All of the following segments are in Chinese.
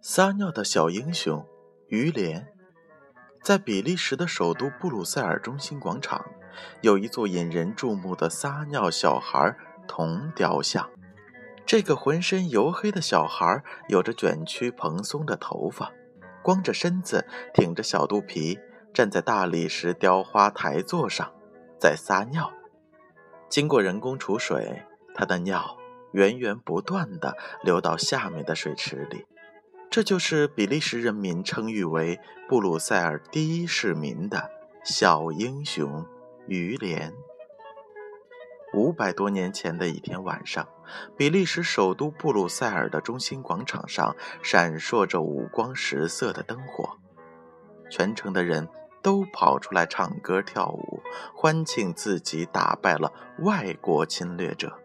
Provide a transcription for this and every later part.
撒尿的小英雄于连，在比利时的首都布鲁塞尔中心广场，有一座引人注目的撒尿小孩铜雕像。这个浑身黝黑的小孩有着卷曲蓬松的头发，光着身子，挺着小肚皮，站在大理石雕花台座上，在撒尿。经过人工储水，他的尿源源不断地流到下面的水池里。这就是比利时人民称誉为布鲁塞尔第一市民的小英雄于连。五百多年前的一天晚上，比利时首都布鲁塞尔的中心广场上闪烁着五光十色的灯火，全城的人都跑出来唱歌跳舞，欢庆自己打败了外国侵略者。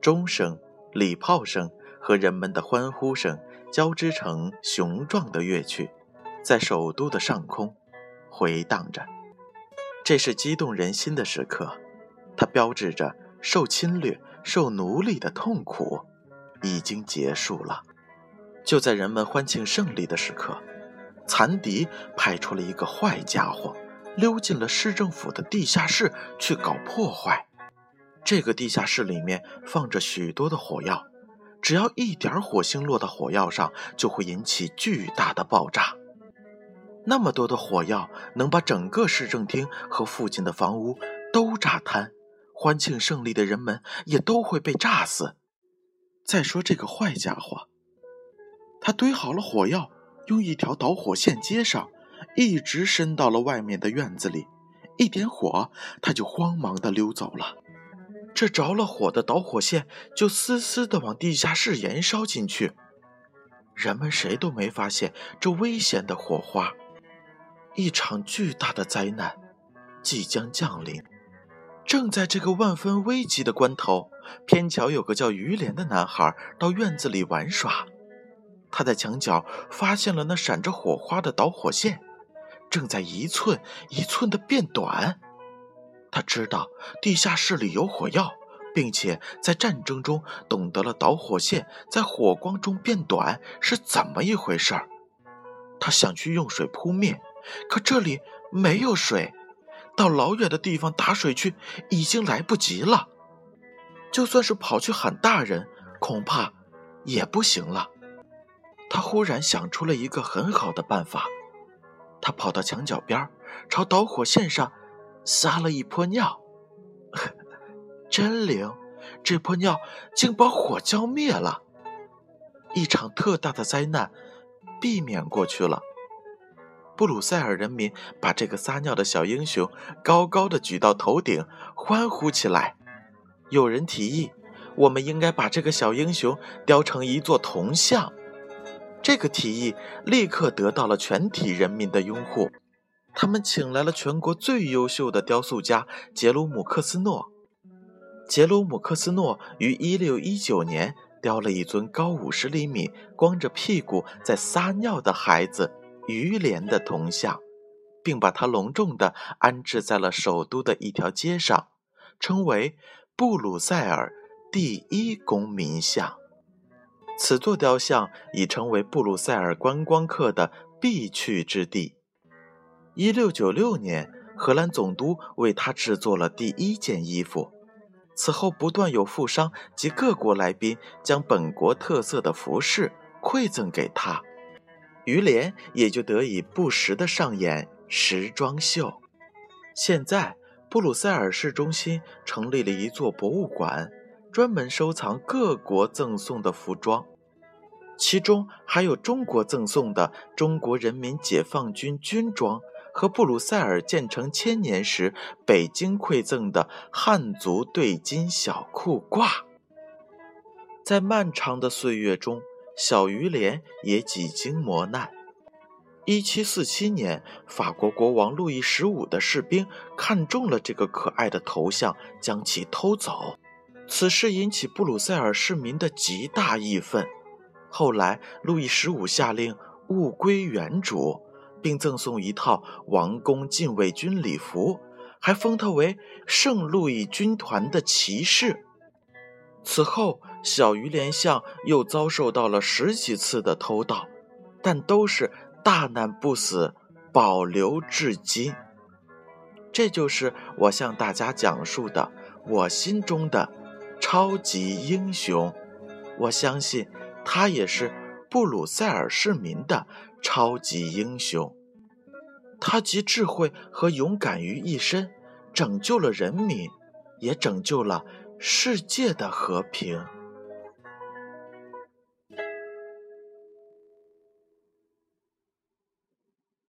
钟声、礼炮声和人们的欢呼声。交织成雄壮的乐曲，在首都的上空回荡着。这是激动人心的时刻，它标志着受侵略、受奴隶的痛苦已经结束了。就在人们欢庆胜利的时刻，残敌派出了一个坏家伙，溜进了市政府的地下室去搞破坏。这个地下室里面放着许多的火药。只要一点火星落到火药上，就会引起巨大的爆炸。那么多的火药能把整个市政厅和附近的房屋都炸瘫，欢庆胜利的人们也都会被炸死。再说这个坏家伙，他堆好了火药，用一条导火线接上，一直伸到了外面的院子里。一点火，他就慌忙地溜走了。这着了火的导火线就丝丝的往地下室燃烧进去，人们谁都没发现这危险的火花。一场巨大的灾难即将降临。正在这个万分危急的关头，偏巧有个叫于连的男孩到院子里玩耍，他在墙角发现了那闪着火花的导火线，正在一寸一寸的变短。他知道地下室里有火药，并且在战争中懂得了导火线在火光中变短是怎么一回事儿。他想去用水扑灭，可这里没有水，到老远的地方打水去已经来不及了。就算是跑去喊大人，恐怕也不行了。他忽然想出了一个很好的办法，他跑到墙角边，朝导火线上。撒了一泼尿，真灵！这泼尿竟把火浇灭了，一场特大的灾难避免过去了。布鲁塞尔人民把这个撒尿的小英雄高高的举到头顶，欢呼起来。有人提议，我们应该把这个小英雄雕成一座铜像。这个提议立刻得到了全体人民的拥护。他们请来了全国最优秀的雕塑家杰鲁姆克斯诺。杰鲁姆克斯诺于1619年雕了一尊高50厘米、光着屁股在撒尿的孩子于连的铜像，并把它隆重地安置在了首都的一条街上，称为布鲁塞尔第一公民像。此座雕像已成为布鲁塞尔观光客的必去之地。一六九六年，荷兰总督为他制作了第一件衣服。此后，不断有富商及各国来宾将本国特色的服饰馈赠给他，于连也就得以不时地上演时装秀。现在，布鲁塞尔市中心成立了一座博物馆，专门收藏各国赠送的服装，其中还有中国赠送的中国人民解放军军装。和布鲁塞尔建成千年时，北京馈赠的汉族对襟小裤褂。在漫长的岁月中，小于连也几经磨难。一七四七年，法国国王路易十五的士兵看中了这个可爱的头像，将其偷走。此事引起布鲁塞尔市民的极大义愤。后来，路易十五下令物归原主。并赠送一套王宫禁卫军礼服，还封他为圣路易军团的骑士。此后，小鱼莲像又遭受到了十几次的偷盗，但都是大难不死，保留至今。这就是我向大家讲述的我心中的超级英雄。我相信他也是布鲁塞尔市民的超级英雄。他集智慧和勇敢于一身，拯救了人民，也拯救了世界的和平。